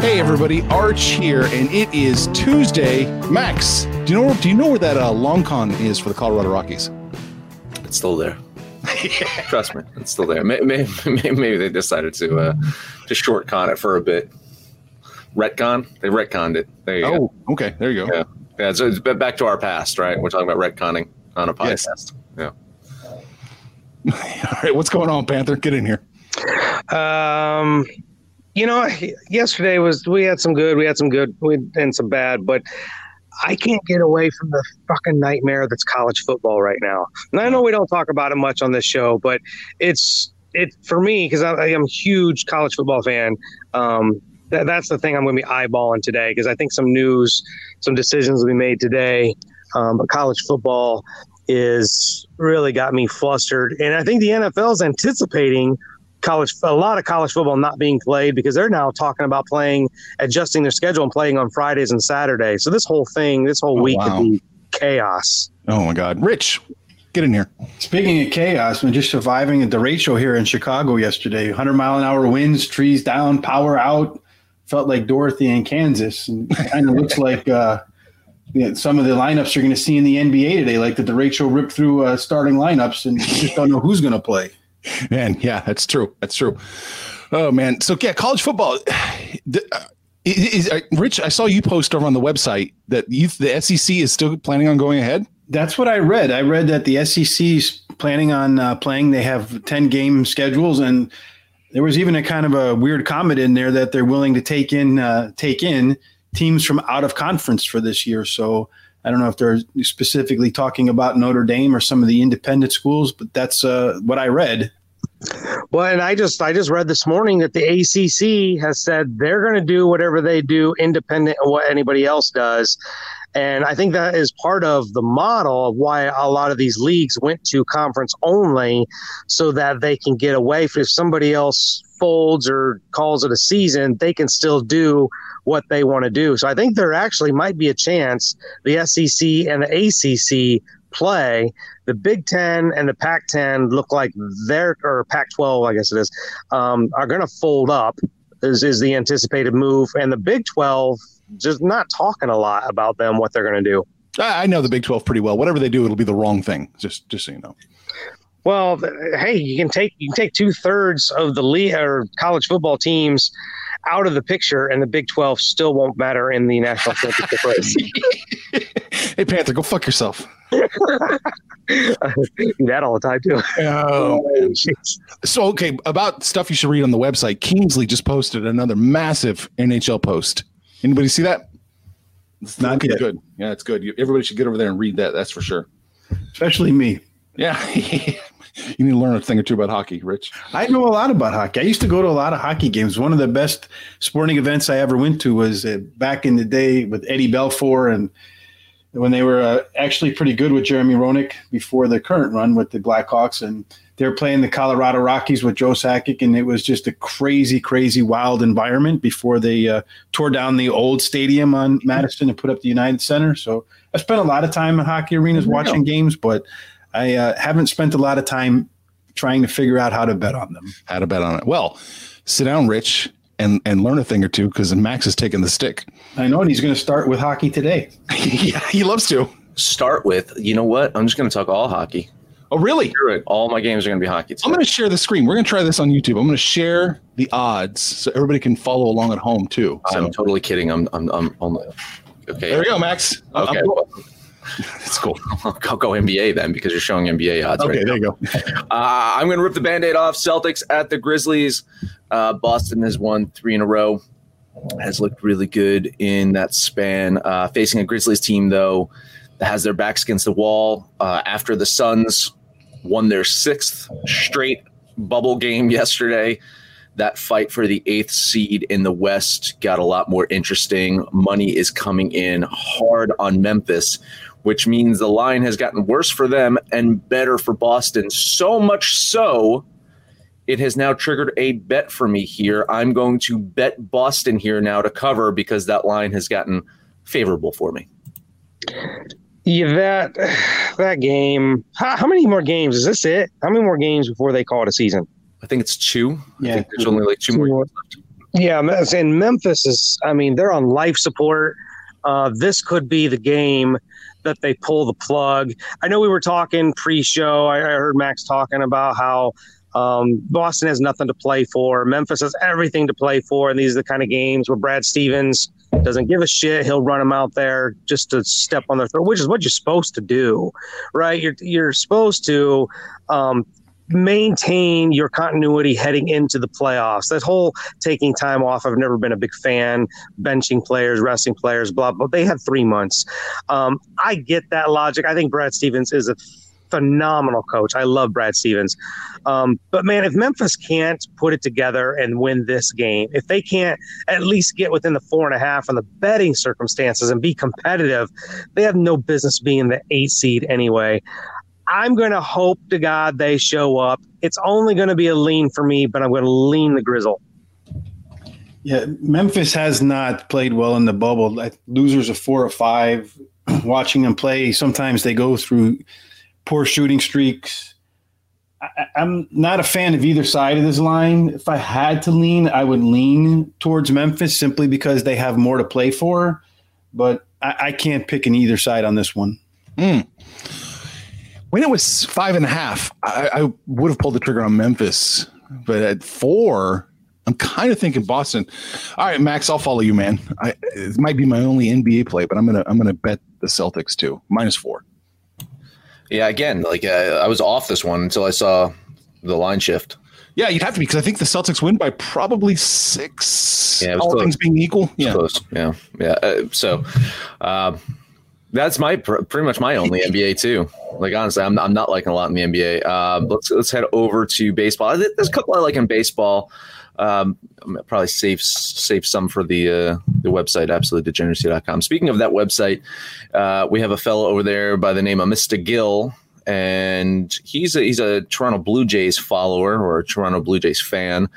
Hey everybody, Arch here, and it is Tuesday. Max, do you know do you know where that uh, long con is for the Colorado Rockies? It's still there. Trust me, it's still there. Maybe, maybe, maybe they decided to uh, to short con it for a bit. Retcon, they retconned it. There you oh, go. okay, there you go. Yeah, yeah. So it's back to our past, right? We're talking about retconning on a podcast. Yes. Yeah. All right, what's going on, Panther? Get in here. Um, you know, yesterday was we had some good, we had some good, and some bad, but I can't get away from the fucking nightmare that's college football right now. And I know we don't talk about it much on this show, but it's it for me because I, I am a huge college football fan. Um, that, that's the thing I'm going to be eyeballing today because I think some news, some decisions will be made today. Um, but college football is really got me flustered, and I think the NFL is anticipating college a lot of college football not being played because they're now talking about playing adjusting their schedule and playing on Fridays and Saturdays. So this whole thing, this whole Oh, week wow. could be chaos. Oh my God, Rich, get in here. Speaking of chaos, I'm just surviving a derecho here in Chicago yesterday. 100 mile an hour winds, trees down, power out. Felt like Dorothy in Kansas, and kind of looks like uh, yeah, some of the lineups you're going to see in the NBA today. Like that the derecho ripped through uh, starting lineups, and you just don't know who's going to play. Man, yeah, that's true. That's true. Oh man, so yeah, college football. The, uh, is, uh, Rich, I saw you post over on the website that you, the SEC is still planning on going ahead. That's what I read. I read that the SEC's planning on uh, playing. They have 10 game schedules, and there was even a kind of a weird comment in there that they're willing to take in uh, take in teams from out of conference for this year. So I don't know if they're specifically talking about Notre Dame or some of the independent schools, but that's uh, what I read. Well, and I just I just read this morning that the ACC has said they're going to do whatever they do, independent of what anybody else does. And I think that is part of the model of why a lot of these leagues went to conference only, so that they can get away if somebody else folds or calls it a season, they can still do what they want to do. So I think there actually might be a chance the SEC and the ACC play. The Big Ten and the Pac 10 look like they're, or Pac 12, I guess it is, um, are going to fold up, is, is the anticipated move. And the Big 12, just not talking a lot about them, what they're going to do. I know the Big Twelve pretty well. Whatever they do, it'll be the wrong thing. Just, just so you know. Well, hey, you can take you can take two thirds of the league or college football teams out of the picture, and the Big Twelve still won't matter in the national championship race. Hey Panther, go fuck yourself. do that all the time too. Oh. So okay, about stuff you should read on the website. Kingsley just posted another massive NHL post. Anybody see that? It's Not looking good. Yeah, it's good. You, everybody should get over there and read that. That's for sure. Especially me. Yeah, you need to learn a thing or two about hockey, Rich. I know a lot about hockey. I used to go to a lot of hockey games. One of the best sporting events I ever went to was uh, back in the day with Eddie Belfour and when they were uh, actually pretty good with Jeremy Roenick before the current run with the Blackhawks. And they were playing the Colorado Rockies with Joe Sakic. And it was just a crazy, crazy, wild environment before they uh, tore down the old stadium on Madison and put up the United Center. So I spent a lot of time in hockey arenas There watching games, but I uh, haven't spent a lot of time trying to figure out how to bet on them. How to bet on it? Well, sit down, Rich, and and learn a thing or two because Max is taking the stick. I know, and he's going to start with hockey today. yeah, he loves to. Start with, you know what? I'm just going to talk all hockey. Oh, really? All my games are going to be hockey. Today. I'm going to share the screen. We're going to try this on YouTube. I'm going to share the odds so everybody can follow along at home too. So I'm totally kidding. I'm, I'm, I'm only. Okay. there we go, Max. Okay. It's cool. I'll go NBA then because you're showing NBA odds. Okay, right there you go. Uh, I'm going to rip the band aid off. Celtics at the Grizzlies. Uh, Boston has won three in a row, has looked really good in that span. Uh, facing a Grizzlies team, though, that has their backs against the wall uh, after the Suns won their sixth straight bubble game yesterday. That fight for the eighth seed in the West got a lot more interesting. Money is coming in hard on Memphis, which means the line has gotten worse for them and better for Boston. So much so, it has now triggered a bet for me here. I'm going to bet Boston here now to cover because that line has gotten favorable for me. Yeah, that that game. How, how many more games is this? It? How many more games before they call it a season? I think it's two. I Yeah. think there's only like two more. games left. Yeah, I'm Memphis is. I mean, they're on life support. Uh, this could be the game that they pull the plug. I know we were talking pre-show. I, I heard Max talking about how um, Boston has nothing to play for. Memphis has everything to play for, and these are the kind of games where Brad Stevens doesn't give a shit. He'll run them out there just to step on their throat, which is what you're supposed to do, right? You're you're supposed to um, maintain your continuity heading into the playoffs. That whole taking time off, I've never been a big fan. Benching players, resting players, blah blah. They had three months. Um, I get that logic. I think Brad Stevens is a phenomenal coach. I love Brad Stevens. Um, but man, if Memphis can't put it together and win this game, if they can't at least get within the four and a half on the betting circumstances and be competitive, they have no business being the eight seed anyway. I'm going to hope to God they show up. It's only going to be a lean for me, but I'm going to lean the Grizzle. Yeah, Memphis has not played well in the bubble. Losers of four or five. Watching them play, sometimes they go through poor shooting streaks. I, I'm not a fan of either side of this line. If I had to lean, I would lean towards Memphis simply because they have more to play for. But I, I can't pick an either side on this one. Hmm. When it was five and a half, I, I would have pulled the trigger on Memphis, but at four, I'm kind of thinking Boston. All right, Max, I'll follow you, man. I, it might be my only NBA play, but I'm gonna I'm gonna bet the Celtics too, minus four. Yeah, again, like uh, I was off this one until I saw the line shift. Yeah, you'd have to be because I think the Celtics win by probably six. Yeah, all close. things being equal. Yeah, Close. Yeah. Yeah. Uh, so uh, that's my pr- pretty much my only NBA too. Like honestly, I'm, I'm not liking a lot in the NBA. Uh, let's let's head over to baseball. There's a couple I like in baseball. Um, probably save save some for the uh, the website absolutedegeneracy.com. Speaking of that website, uh, we have a fellow over there by the name of Mr. Gill, and he's a, he's a Toronto Blue Jays follower or a Toronto Blue Jays fan.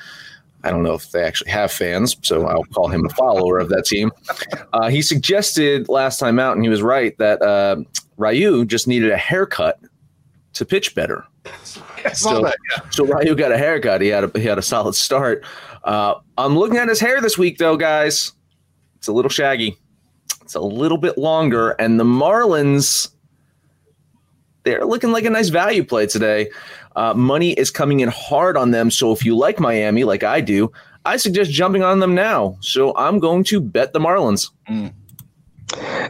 I don't know if they actually have fans, so I'll call him a follower of that team. Uh, he suggested last time out, and he was right, that uh, Ryu just needed a haircut to pitch better. So, that. so Ryu got a haircut. He had a he had a solid start. Uh, I'm looking at his hair this week, though, guys. It's a little shaggy. It's a little bit longer, and the Marlins they're looking like a nice value play today. Uh, money is coming in hard on them. So if you like Miami, like I do, I suggest jumping on them now. So I'm going to bet the Marlins.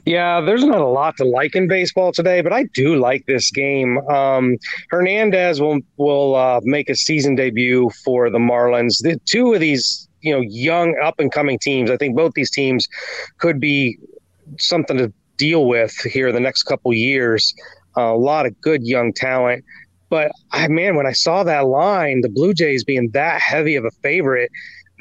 Yeah, there's not a lot to like in baseball today, but I do like this game. Um, Hernandez will will uh, make a season debut for the Marlins. The two of these, you know, young up and coming teams. I think both these teams could be something to deal with here in the next couple years. a lot of good young talent. But I, man, when I saw that line, the Blue Jays being that heavy of a favorite,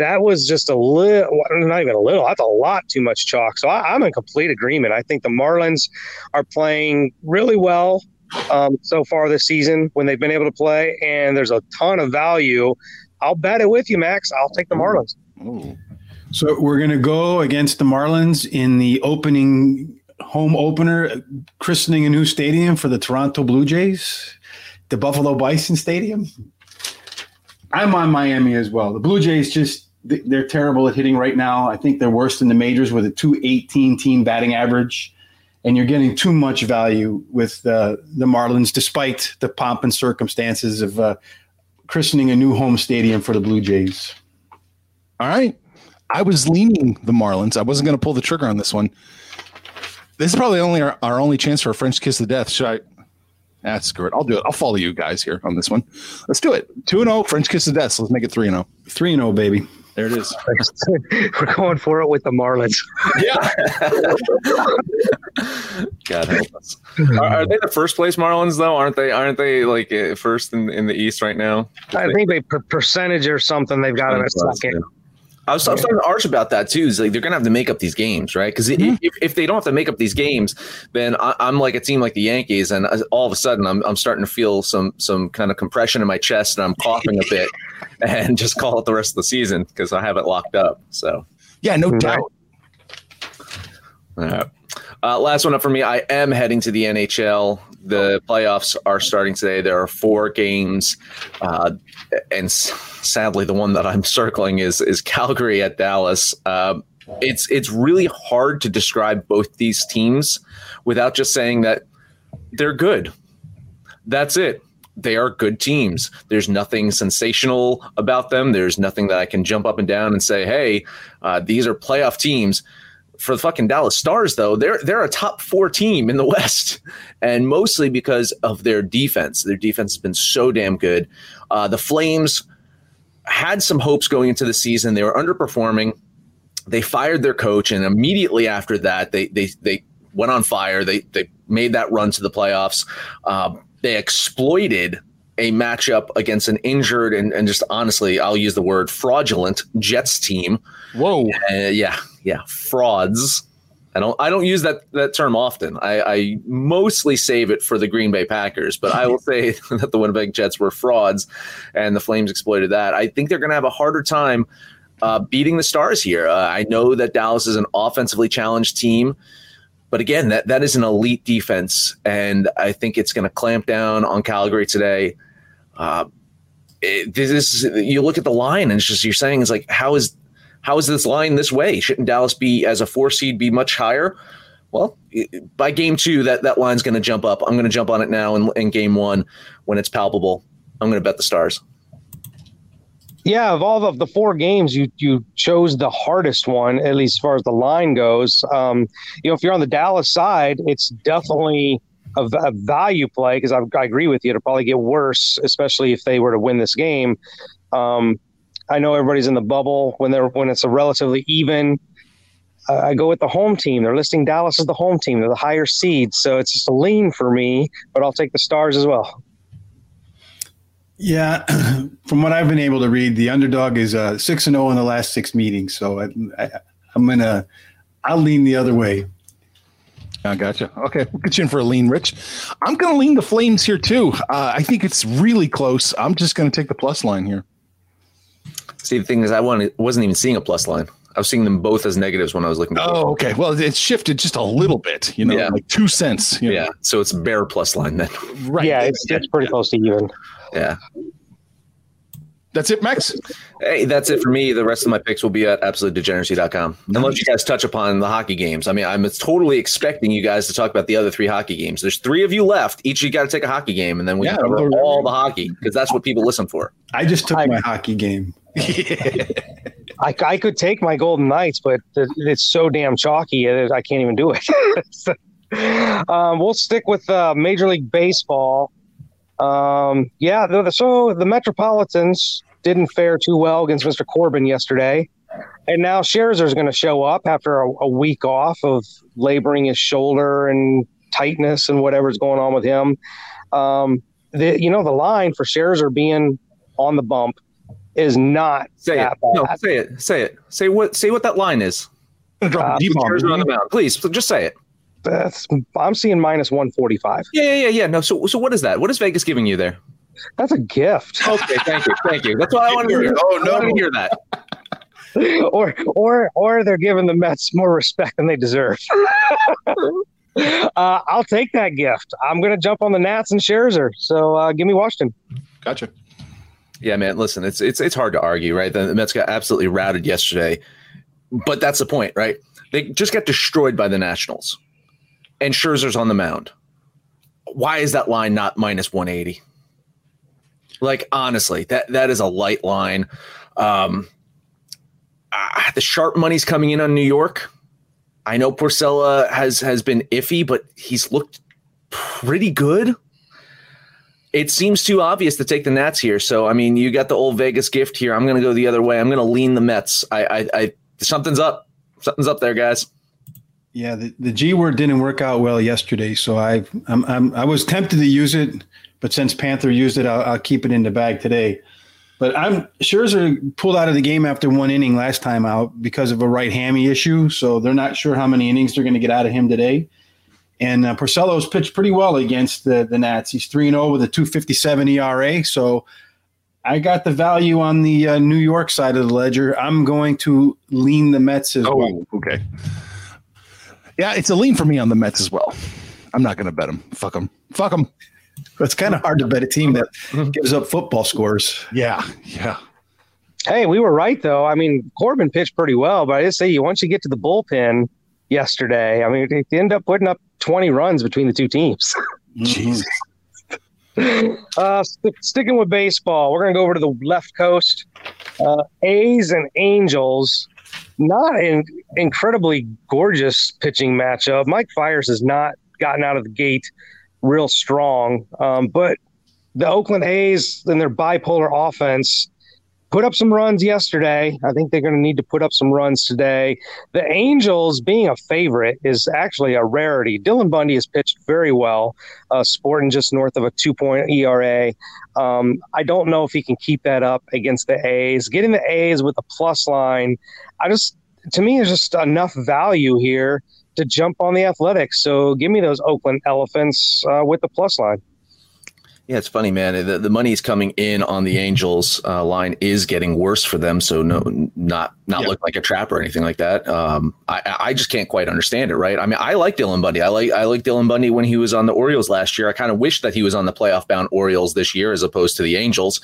that was just a little, not even a little, that's a lot too much chalk. So I, I'm in complete agreement. I think the Marlins are playing really well um, so far this season when they've been able to play, and there's a ton of value. I'll bet it with you, Max. I'll take the Marlins. Ooh. So we're going to go against the Marlins in the opening home opener, christening a new stadium for the Toronto Blue Jays, the Buffalo Bison Stadium. I'm on Miami as well. The Blue Jays just they're terrible at hitting right now. I think they're worst in the majors with a 218 team batting average. And you're getting too much value with uh, the Marlins, despite the pomp and circumstances of uh, christening a new home stadium for the Blue Jays. All right. I was leaning the Marlins. I wasn't going to pull the trigger on this one. This is probably only our, our only chance for a French kiss of death. Should I? Ah, screw it. I'll do it. I'll follow you guys here on this one. Let's do it. 2 0, French kiss of death. So let's make it 3 0. 3 0, baby. There it is. We're going for it with the Marlins. Yeah. God help us. Are, are they the first place Marlins though? Aren't they? Aren't they like uh, first in, in the East right now? I think they per- percentage or something they've got in a second. I was, I was talking to Arch about that too. Is like they're gonna have to make up these games, right? Because mm-hmm. if, if they don't have to make up these games, then I, I'm like a team like the Yankees, and I- all of a sudden I'm I'm starting to feel some some kind of compression in my chest, and I'm coughing a bit, and just call it the rest of the season because I have it locked up. So Yeah, no mm-hmm. doubt. all right. Uh, last one up for me. I am heading to the NHL. The playoffs are starting today. There are four games, uh, and s- sadly, the one that I'm circling is is Calgary at Dallas. Um, it's it's really hard to describe both these teams without just saying that they're good. That's it. They are good teams. There's nothing sensational about them. There's nothing that I can jump up and down and say, "Hey, uh, these are playoff teams." For the fucking Dallas Stars, though, they're they're a top four team in the West, and mostly because of their defense. Their defense has been so damn good. Uh, the Flames had some hopes going into the season. They were underperforming. They fired their coach, and immediately after that, they they they went on fire. They they made that run to the playoffs. Uh, they exploited a matchup against an injured and, and just honestly, I'll use the word fraudulent Jets team. Whoa. Uh, yeah, yeah, frauds. I don't I don't use that that term often. I, I mostly save it for the Green Bay Packers, but I will say that the Winnipeg Jets were frauds, and the Flames exploited that. I think they're going to have a harder time uh, beating the Stars here. Uh, I know that Dallas is an offensively challenged team, but again, that that is an elite defense, and I think it's going to clamp down on Calgary today. Uh, it, this is you look at the line, and it's just you're saying is like how is how is this line this way? Shouldn't Dallas be as a four seed be much higher? Well, by game two, that that line's going to jump up. I'm going to jump on it now in, in game one when it's palpable. I'm going to bet the Stars. Yeah, of all of the four games, you you chose the hardest one, at least as far as the line goes. Um, you know, if you're on the Dallas side, it's definitely a value play because I, I agree with you. It'll probably get worse, especially if they were to win this game. Um, I know everybody's in the bubble when they're when it's a relatively even. Uh, I go with the home team. They're listing Dallas as the home team. They're the higher seed, so it's just a lean for me. But I'll take the Stars as well. Yeah, from what I've been able to read, the underdog is uh, six and zero in the last six meetings. So I, I, I'm gonna, I'll lean the other way. I gotcha. Okay, we'll get you in for a lean, Rich. I'm going to lean the Flames here too. Uh, I think it's really close. I'm just going to take the plus line here. See, the thing is, I wanted, wasn't even seeing a plus line. I was seeing them both as negatives when I was looking. at Oh, okay. Well, it's shifted just a little bit. You know, Yeah. like two cents. you know. yeah. So it's bare plus line then. right. Yeah, it's, it's pretty close to even. Yeah. That's it, Max. Hey, that's it for me. The rest of my picks will be at absolutedegeneracy.com. Unless you guys touch upon the hockey games. I mean, I'm totally expecting you guys to talk about the other three hockey games. There's three of you left. Each of you got to take a hockey game, and then we Yeah, can cover we're- all the hockey because that's what people listen for. I just took I- my hockey game. I, I could take my Golden Knights, but it's so damn chalky, I can't even do it. So, um, we'll stick with uh, Major League Baseball. Um, yeah, the, the- so the Metropolitans didn't fare too well against Mr. Corbin yesterday. And now Scherzer's going to show up after a, a week off of laboring his shoulder and tightness and whatever's going on with him. Um, the, you know, the line for Scherzer being on the bump is not Say it. bad. No, say it. Say it. Say what? Say what that line is. Drop Uh, a deep bomb. Scherzer on the mound, please. Just say it. That's I'm seeing minus one forty five. Yeah, yeah, yeah, yeah. No. So, so what is that? What is Vegas giving you there? That's a gift. Okay, thank you, thank you. That's what I wanted to hear. Oh, no, I wanted to hear that. or or or they're giving the Mets more respect than they deserve. uh, I'll take that gift. I'm going to jump on the Nats and Scherzer. So uh, give me Washington. Gotcha. Yeah, man. Listen, it's it's it's hard to argue, right? The Mets got absolutely routed yesterday, but that's the point, right? They just got destroyed by the Nationals, and Scherzer's on the mound. Why is that line not minus one eighty? Like honestly, that that is a light line. Um, uh, the sharp money's coming in on New York. I know Porcello has has been iffy, but he's looked pretty good it seems too obvious to take the Nats here. So I mean, you got the old Vegas gift here. I'm going to go the other way. I'm going to lean the Mets. I, I, I, something's up. Something's up there, guys. Yeah, the, the G word didn't work out well yesterday, so I I'm, I'm I was tempted to use it, but since Panther used it, I'll, I'll keep it in the bag today. But I'm Scherzer pulled out of the game after one inning last time out because of a right hammy issue, so they're not sure how many innings they're going to get out of him today. And uh, Porcello's pitched pretty well against the, the Nats. He's 3 and 0 with a 257 ERA. So I got the value on the uh, New York side of the ledger. I'm going to lean the Mets as Oh, well. okay. Yeah, it's a lean for me on the Mets as well. I'm not going to bet them. Fuck them. Fuck them. It's kind of hard to bet a team that gives up football scores. Yeah, yeah. Hey, we were right though. I mean, Corbin pitched pretty well, but I just say you once you get to the bullpen yesterday, I mean, they end up putting up 20 runs between the two teams. Jesus. Uh, st- sticking with baseball, we're going to go over to the left coast. Uh, A's and Angels, not an incredibly gorgeous pitching matchup. Mike Fiers has not gotten out of the gate real strong, um, but the Oakland A's and their bipolar offense put up some runs yesterday. I think they're going to need to put up some runs today. The Angels being a favorite is actually a rarity. Dylan Bundy has pitched very well, uh, sporting just north of a two point ERA. Um, I don't know if he can keep that up against the A's. Getting the A's with a plus line, I just, to me, is just enough value here to jump on the athletics. So give me those Oakland Elephants uh, with the plus line. Yeah, it's funny, man. The, the money's coming in on the Angels uh, line is getting worse for them. So no, not not Yeah. look like a trap or anything like that. Um, I I just can't quite understand it, right? I mean, I like Dylan Bundy. I like I like Dylan Bundy when he was on the Orioles last year. I kind of wish that he was on the playoff bound Orioles this year as opposed to the Angels,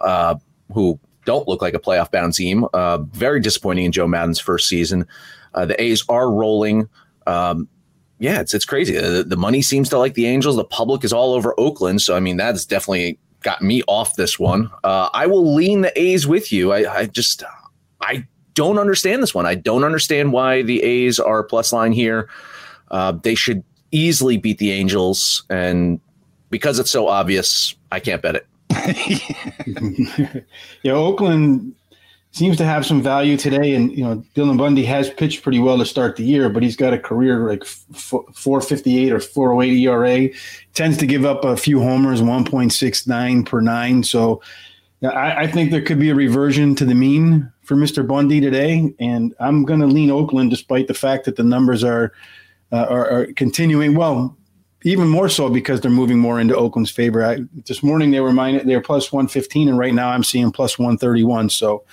uh, who don't look like a playoff bound team. Uh, very disappointing in Joe Maddon's first season. Uh, the A's are rolling. Um, yeah, it's it's crazy. The, the money seems to like the Angels. The public is all over Oakland, so I mean that's definitely got me off this one. Uh, I will lean the A's with you. I, I just I don't understand this one. I don't understand why the A's are plus line here. Uh, they should easily beat the Angels, and because it's so obvious, I can't bet it. yeah, Oakland seems to have some value today, and you know Dylan Bundy has pitched pretty well to start the year, but he's got a career like four fifty eight or four oh eight ERA. Tends to give up a few homers, one point six nine per nine. So I, I think there could be a reversion to the mean for Mister Bundy today, and I'm going to lean Oakland despite the fact that the numbers are uh, are, are continuing well even more so because they're moving more into Oakland's favor. I, this morning they were minus, they were plus one fifteen, and right now I'm seeing plus one thirty one. So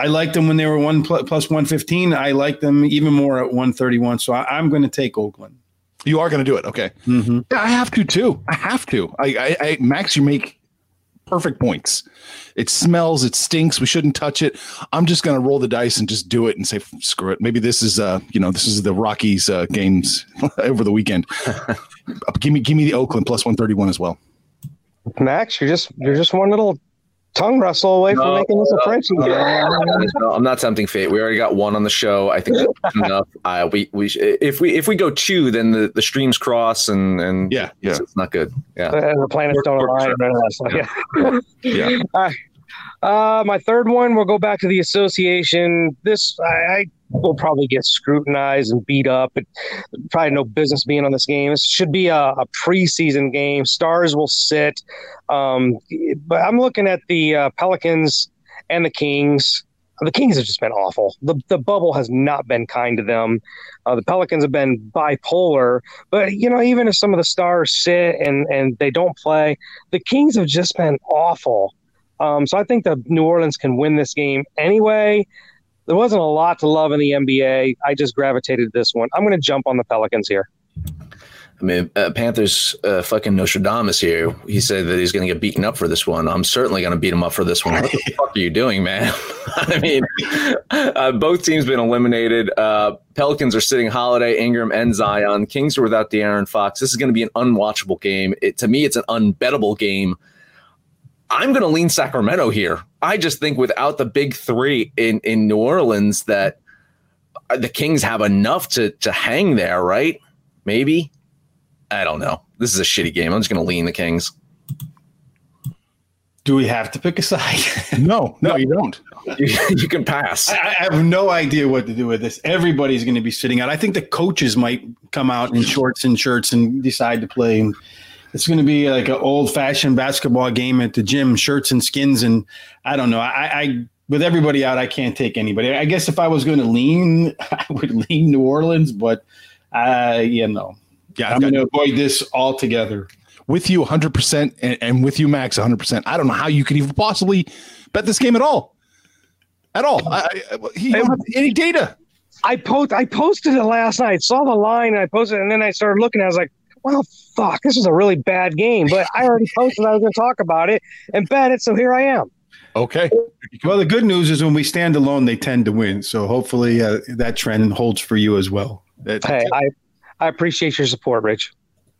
I liked them when they were one plus one fifteen. I like them even more at one thirty one. So I, am going to take Oakland. You are going to do it. Okay. Mm-hmm. Yeah, I have to too. I have to. I, I, I Max, you make perfect points. It smells, it stinks. We shouldn't touch it. I'm just going to roll the dice and just do it and say screw it. Maybe this is uh, you know, this is the Rockies uh, games over the weekend. give me give me the Oakland plus 131 as well. Max, you're just you're just one little tongue wrestle away from making this a no, Frenchie no, game. No, I'm not tempting fate. We already got one on the show. I think that's enough. Uh, we we if we if we go two, then the, the streams cross and and Yeah, yeah. it's, it's not good. Yeah. And the planets don't align. none of that stuff. Yeah. Yeah. Uh, my third one, we'll go back to the association. This I, I will probably get scrutinized and beat up. But probably no business being on this game. This should be a, a preseason game. Stars will sit, um, but I'm looking at the uh, Pelicans and the Kings. The Kings have just been awful. The the bubble has not been kind to them. Uh, the Pelicans have been bipolar, but you know, even if some of the stars sit and and they don't play, the Kings have just been awful. Um, so I think that New Orleans can win this game anyway. There wasn't a lot to love in the NBA. I just gravitated to this one. I'm going to jump on the Pelicans here. I mean, uh, Panthers uh, fucking Nostradamus here. He said that he's going to get beaten up for this one. I'm certainly going to beat him up for this one. What the fuck are you doing, man? I mean, uh, both teams been eliminated. Uh, Pelicans are sitting Holiday, Ingram, and Zion. Kings are without the De'Aaron Fox. This is going to be an unwatchable game. It, to me, it's an unbettable game. I'm going to lean Sacramento here. I just think without the big three in in New Orleans, that uh, the Kings have enough to to hang there, right? Maybe. I don't know. This is a shitty game. I'm just going to lean the Kings. Do we have to pick a side? No, no, you don't. You, you can pass. I, I have no idea what to do with this. Everybody's going to be sitting out. I think the coaches might come out in shorts and shirts and decide to play. And it's going to be like an old fashioned basketball game at the gym, shirts and skins. And I don't know. I, I with everybody out, I can't take anybody. I guess if I was going to lean, I would lean New Orleans, but uh, you know, Yeah, I'm going to avoid this altogether. with you 100% and, and with you max 100% i don't know how you could even possibly bet this game at all at all I, I, he don't have any data I post I posted it last night. Saw the line and I posted it, and then I started looking. I was like, "Well, fuck, this is a really bad game." But I already posted. I was going to talk about it and bet it, so here I am. okay Well, the good news is when we stand alone, they tend to win. So hopefully uh, that trend holds for you as well. That- Hey, I I appreciate your support, Rich.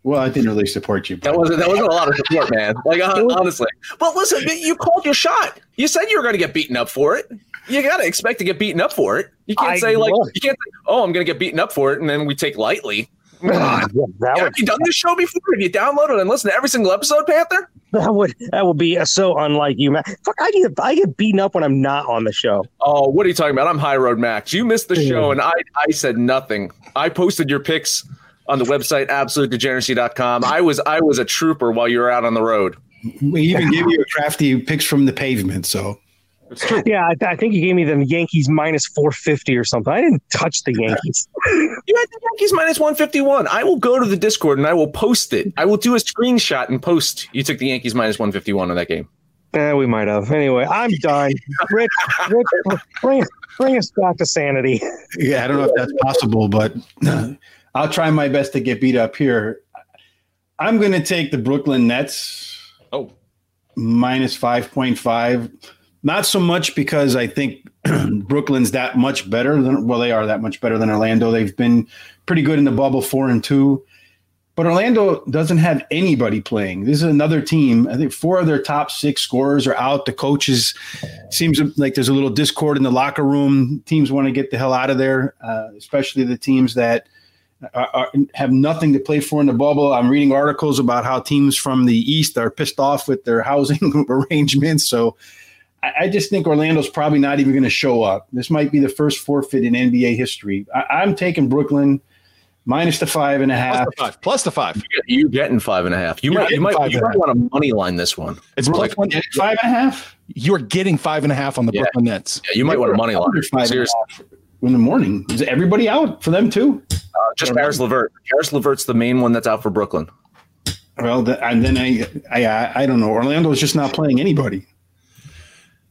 Well, I didn't really support you. That wasn't that wasn't a lot of support, man. Like honestly. But listen, you called your shot. You said you were going to get beaten up for it. You got to expect to get beaten up for it. You can't I say like will. you can't say, "Oh, I'm going to get beaten up for it," and then we take lightly. Yeah, that Have would you done this show before? Have you downloaded and listened to every single episode, Panther? that would that would be uh, so unlike you, man. Fuck, I get I get beaten up when I'm not on the show. Oh, what are you talking about? I'm High Road Max. You missed the show, and I I said nothing. I posted your pics on the website absolutedegeneracy.com. I was I was a trooper while you were out on the road. We even gave you a crafty picks from the pavement. So Yeah, I, I think you gave me the Yankees minus four fifty or something. I didn't touch the Yankees. You had the Yankees minus 151. I will go to the Discord and I will post it. I will do a screenshot and post. You took the Yankees minus 151 in that game. Eh, we might have. Anyway, I'm done. Rich, Rich bring, bring us back to sanity. yeah, I don't know if that's possible, but I'll try my best to get beat up here. I'm going to take the Brooklyn Nets Oh, minus 5.5. Not so much because I think Brooklyn's that much better than well, they are that much better than Orlando. They've been pretty good in the bubble, four and two. But Orlando doesn't have anybody playing. This is another team. I think four of their top six scorers are out. The coaches seems like there's a little discord in the locker room. Teams want to get the hell out of there, uh, especially the teams that are, are, have nothing to play for in the bubble. I'm reading articles about how teams from the East are pissed off with their housing arrangements. So I, I just think Orlando's probably not even going to show up. This might be the first forfeit in NBA history. I, I'm taking Brooklyn minus the five and a plus the five plus the five you getting five and a half. You You're might you getting might you might want to money line this one. it's Like- plus Five and a half? you're getting five and a half on the Yeah. brooklyn nets Yeah, you might want to money line. Under five and a Seriously, half in the morning. Is everybody out for them too? uh, just Caris LeVert. Caris LeVert's the main one that's out for Brooklyn. Well, the, and then I, I, I, I don't know. Orlando's just not playing anybody.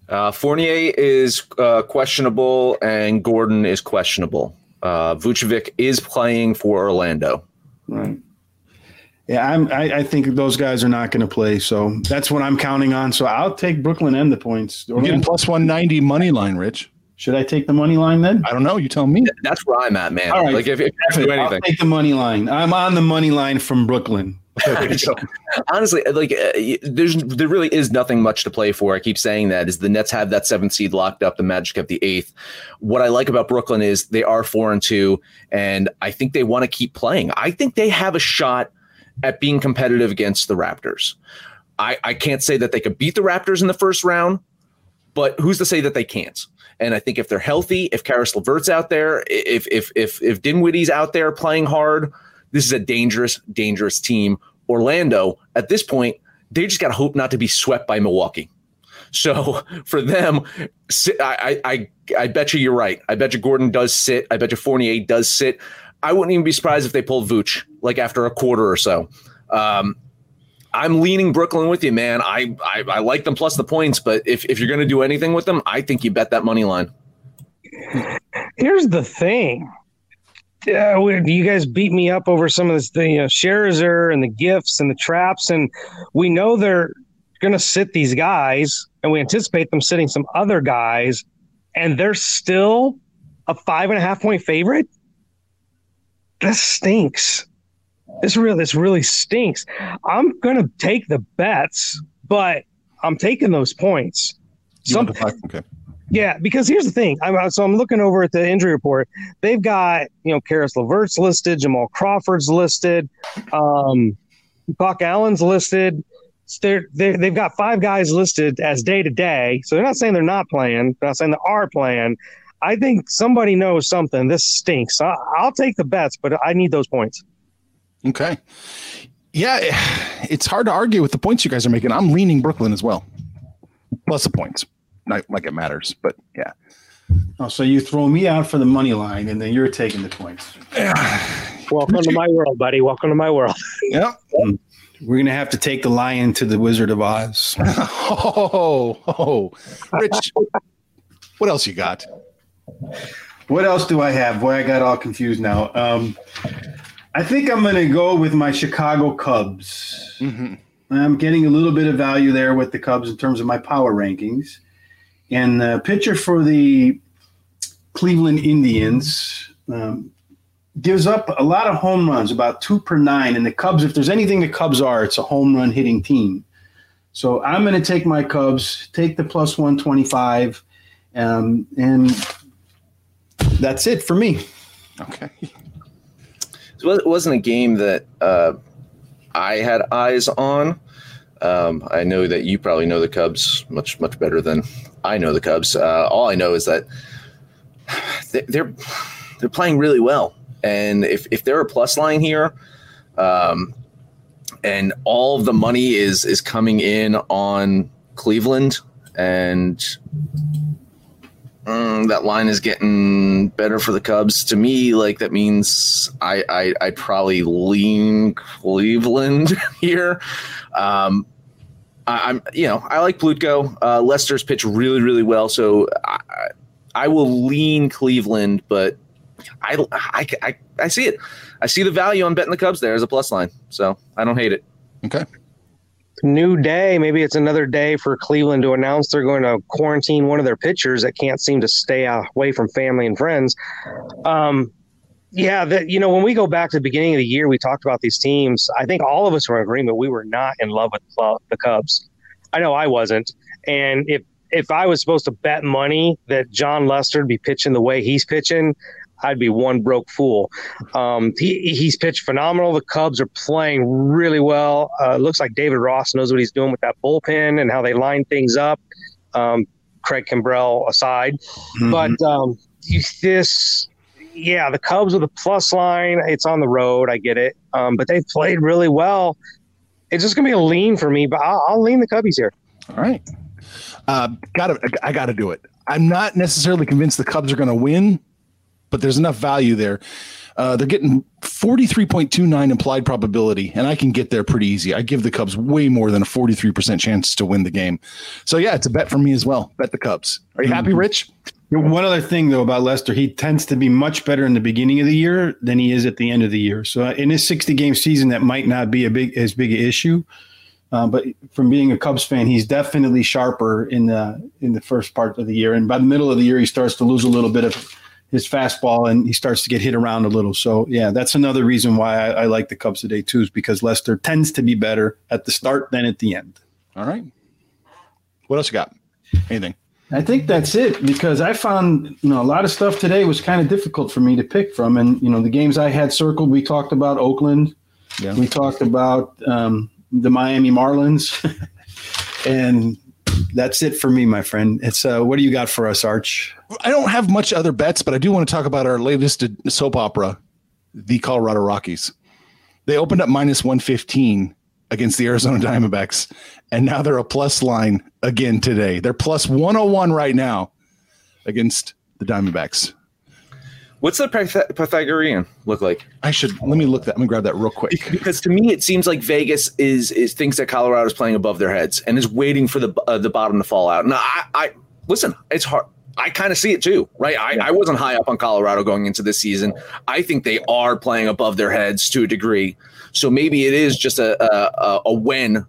Uh, Fournier is uh, questionable, and Gordon is questionable. Uh, Vucevic is playing for Orlando. Right. Yeah, I'm. I, I think those guys are not going to play, so that's what I'm counting on. So I'll take Brooklyn and the points. you're getting plus 190 money line rich should I take the money line then? i don't know you tell me That's where I'm at, man. All right. Like if, if you have to do I'll anything, take the money line. I'm on the money line from Brooklyn. So, honestly, like uh, there's there really is nothing much to play for. I keep saying that is the Nets have that seventh seed locked up. The Magic have the eighth. What I like about Brooklyn is they are four and two, and I think they want to keep playing. I think they have a shot at being competitive against the Raptors. I, I can't say that they could beat the Raptors in the first round, but who's to say that they can't? And I think if they're healthy, if Caris LeVert's out there, if if if if Dinwiddie's out there playing hard, this is a dangerous, dangerous team. Orlando, at this point, they just got to hope not to be swept by Milwaukee. So for them, I, I, I, bet you you're right. I bet you Gordon does sit. I bet you Fournier does sit. I wouldn't even be surprised if they pull Vooch like after a quarter or so. Um, I'm leaning Brooklyn with you, man. I, I, I like them plus the points, but if, if you're going to do anything with them, I think you bet that money line. Here's the thing. Uh, you guys beat me up over some of this, the you know, Scherzer and the gifts and the traps, and we know they're going to sit these guys, and we anticipate them sitting some other guys, and they're still a five and a half point favorite. That stinks. This really, this really stinks. I'm to take the bets, but I'm taking those points. Some, want the five? Okay. Yeah, because here's the thing. I'm so I'm looking over at the injury report. They've got you know Caris LeVert's listed, Jamal Crawford's listed, um, Buck Allen's listed. They're, they're, they've got five guys listed as day to day. So they're not saying they're not playing. They're not saying they are playing. I think somebody knows something. This stinks. I, I'll take the bets, but I need those points. Okay. Yeah, it's hard to argue with the points you guys are making. I'm leaning Brooklyn as well. Plus the points. Not like it matters, but yeah. Oh, so you throw me out for the money line, and then you're taking the points. Welcome to my world, buddy. Welcome to my world. Yeah. We're gonna have to take the lion to the Wizard of Oz. Oh, oh, Rich, what else you got? What else do I have? Boy, I got all confused now. Um, I think I'm gonna go with my Chicago Cubs. Mm-hmm. I'm getting a little bit of value there with the Cubs in terms of my power rankings. And the pitcher for the Cleveland Indians um, gives up a lot of home runs, about two per nine. And the Cubs, if there's anything the Cubs are, it's a home run hitting team. So I'm going to take my Cubs, take the plus 125, um, and that's it for me. Okay. So it wasn't a game that uh, I had eyes on. Um, I know that you probably know the Cubs much much better than I know the Cubs. Uh, all I know is that they- they're they're playing really well, and if if they're a plus line here, um, and all the money is is coming in on Cleveland, and mm, that line is getting better for the Cubs. To me, like that means I, I I'd probably lean Cleveland here. Um, I, I'm you know I like Plutko. Uh, Lester's pitched really really well, so I, I will lean Cleveland, but I, I I I see it. I see the value on betting the Cubs there as a plus line, so I don't hate it. Okay. New day. Maybe it's another day for Cleveland to announce they're going to quarantine one of their pitchers that can't seem to stay away from family and friends. Um, yeah, that you know, when we go back to the beginning of the year, we talked about these teams. I think all of us were in agreement we were not in love with the- the Cubs. I know I wasn't, and if if I was supposed to bet money that Jon Lester would be pitching the way he's pitching, I'd be one broke fool. Um, he, he's pitched phenomenal. The Cubs are playing really well. Uh, looks like David Ross knows what he's doing with that bullpen and how they line things up. Um, Craig Kimbrel aside, but um, this, yeah, the Cubs with a plus line. It's on the road. I get it, um, but they've played really well. It's just gonna be a lean for me, but I'll, I'll lean the Cubbies here. All right. Uh, gotta, I gotta do it. I'm not necessarily convinced the Cubs are going to win, but there's enough value there. Uh, they're getting 43.29 implied probability, and I can get there pretty easy. I give the Cubs way more than a 43% chance to win the game. So, yeah, it's a bet for me as well. Bet the Cubs. Are you happy, Rich? One other thing, though, about Lester, he tends to be much better in the beginning of the year than he is at the end of the year. So, in his 60 game season, that might not be a big as big an issue. Uh, but from being a Cubs fan, he's definitely sharper in the in the first part of the year, and by the middle of the year, he starts to lose a little bit of his fastball, and he starts to get hit around a little. So, yeah, that's another reason why I, I like the Cubs today too, is because Lester tends to be better at the start than at the end. All right. What else you got? Anything? I think that's it because I found you know a lot of stuff today was kind of difficult for me to pick from, and you know the games I had circled. We talked about Oakland, Yeah. we talked about um, the Miami Marlins, and that's it for me, my friend. It's uh, what do you got for us, Arch? I don't have much other bets, but I do want to talk about our latest soap opera, the Colorado Rockies. They opened up minus 115 against the Arizona Diamondbacks, and now they're a plus line again today. They're plus 101 right now against the Diamondbacks. What's the Pyth- Pythagorean look like? I should let me look that. Let me grab that real quick. Because to me, it seems like Vegas is is thinks that Colorado is playing above their heads and is waiting for the uh, the bottom to fall out. No, I, I listen. It's hard. I kind of see it too, right? I, I wasn't high up on Colorado going into this season. I think they are playing above their heads to a degree. So maybe it is just a a, a when,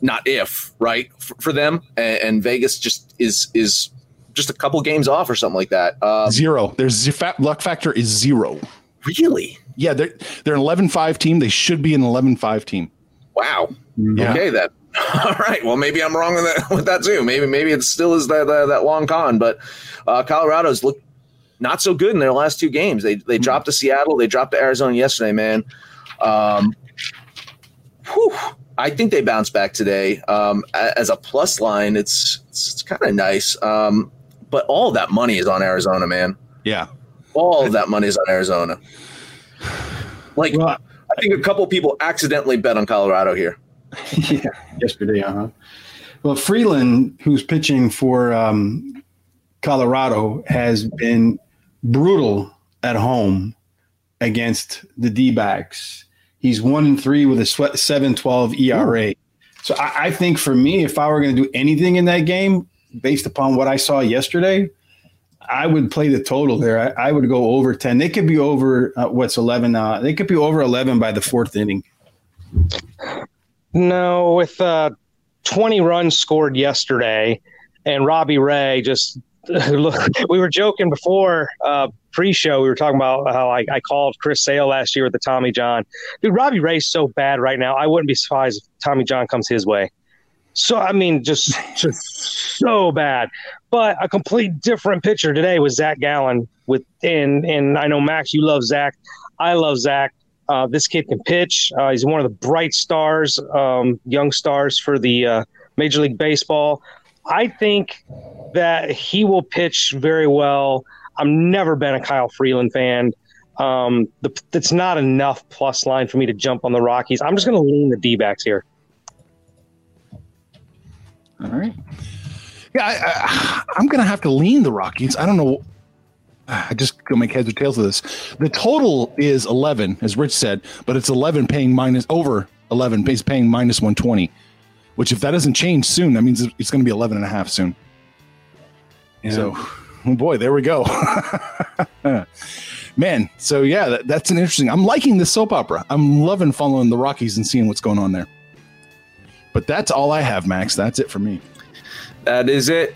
not if, right, for, for them. And, and, Vegas just is is just a couple games off or something like that. Um, zero. There's luck factor is zero. Really? Yeah, they're they're an 11-5 team. They should be an 11-5 team. Wow. Yeah. Okay, then. All right. Well, maybe I'm wrong with that, with that too. Maybe maybe it still is that that, that long con. But uh, Colorado's looked not so good in their last two games. They they dropped to Seattle. They dropped to Arizona yesterday. Man, um, whew, I think they bounced back today. Um, as a plus line, it's it's, it's kind of nice. Um, but all that money is on Arizona, man. Yeah, all of that money is on Arizona. Like, well, I think a couple people accidentally bet on Colorado here. yeah, yesterday, uh huh. Well, Freeland, who's pitching for um, Colorado, has been brutal at home against the D backs. He's one and three with a 7.12 ERA. So I, I think for me, if I were going to do anything in that game, based upon what I saw yesterday, I would play the total there. I, I would go over 10. They could be over uh, what's 11 uh, They could be over 11 by the fourth inning. No, with uh, 20 runs scored yesterday, and Robbie Ray just look. We were joking before uh, pre-show. We were talking about how I, I called Chris Sale last year with the Tommy John. Dude, Robbie Ray's so bad right now. I wouldn't be surprised if Tommy John comes his way. So I mean, just just so bad. But a complete different pitcher today was Zach Gallen with and and I know Max, you love Zach. I love Zach. Uh, this kid can pitch. Uh, he's one of the bright stars, um, young stars for the uh, Major League Baseball. I think that he will pitch very well. I've never been a Kyle Freeland fan. Um, the, it's not enough plus line for me to jump on the Rockies. I'm just going to lean the D backs here. All right. Yeah, I, am going to have to lean the Rockies. I don't know I just go make heads or tails of this. The total is 11, as Rich said, but it's 11 paying minus over 11 is paying minus 120, which if that doesn't change soon, that means it's going to be 11 and a half soon. Yeah. So, boy, there we go. Man, so yeah, that, that's an interesting. I'm liking this soap opera. I'm loving following the Rockies and seeing what's going on there. But that's all I have, Max. That's it for me. That is it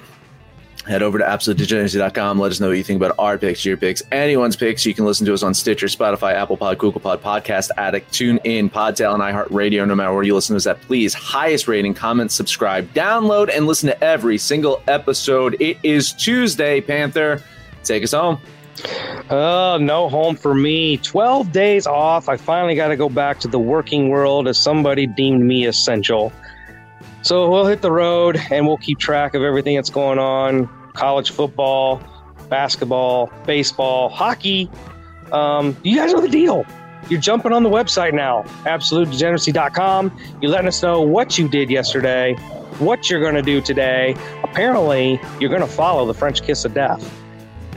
head over to absolutedegeneracy.com. Let us know what you think about our picks, your picks, anyone's picks. You can listen to us on Stitcher, Spotify, Apple Pod, Google Pod, Podcast Addict, Tune In, Podtail, and iHeartRadio. No matter where you listen to us at, please highest rating, comment, subscribe, download, and listen to every single episode. It is Tuesday, Panther. Take us home. Oh, no home for me. 12 days off. I finally got to go back to the working world as somebody deemed me essential. So we'll hit the road and we'll keep track of everything that's going on college football, basketball, baseball, hockey. Um, you guys know the deal. You're jumping on the website now, absolutedegeneracy.com. You're letting us know what you did yesterday, what you're going to do today. Apparently, you're going to follow the French kiss of death.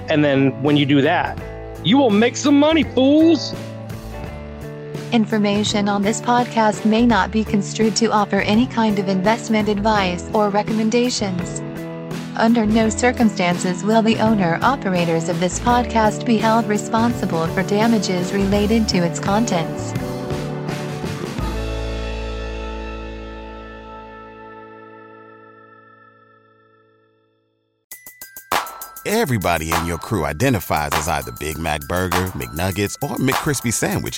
And then when you do that, you will make some money, fools. Information on this podcast may not be construed to offer any kind of investment advice or recommendations. Under no circumstances will the owner operators of this podcast be held responsible for damages related to its contents. Everybody in your crew identifies as either Big Mac Burger, McNuggets, or McCrispy Sandwich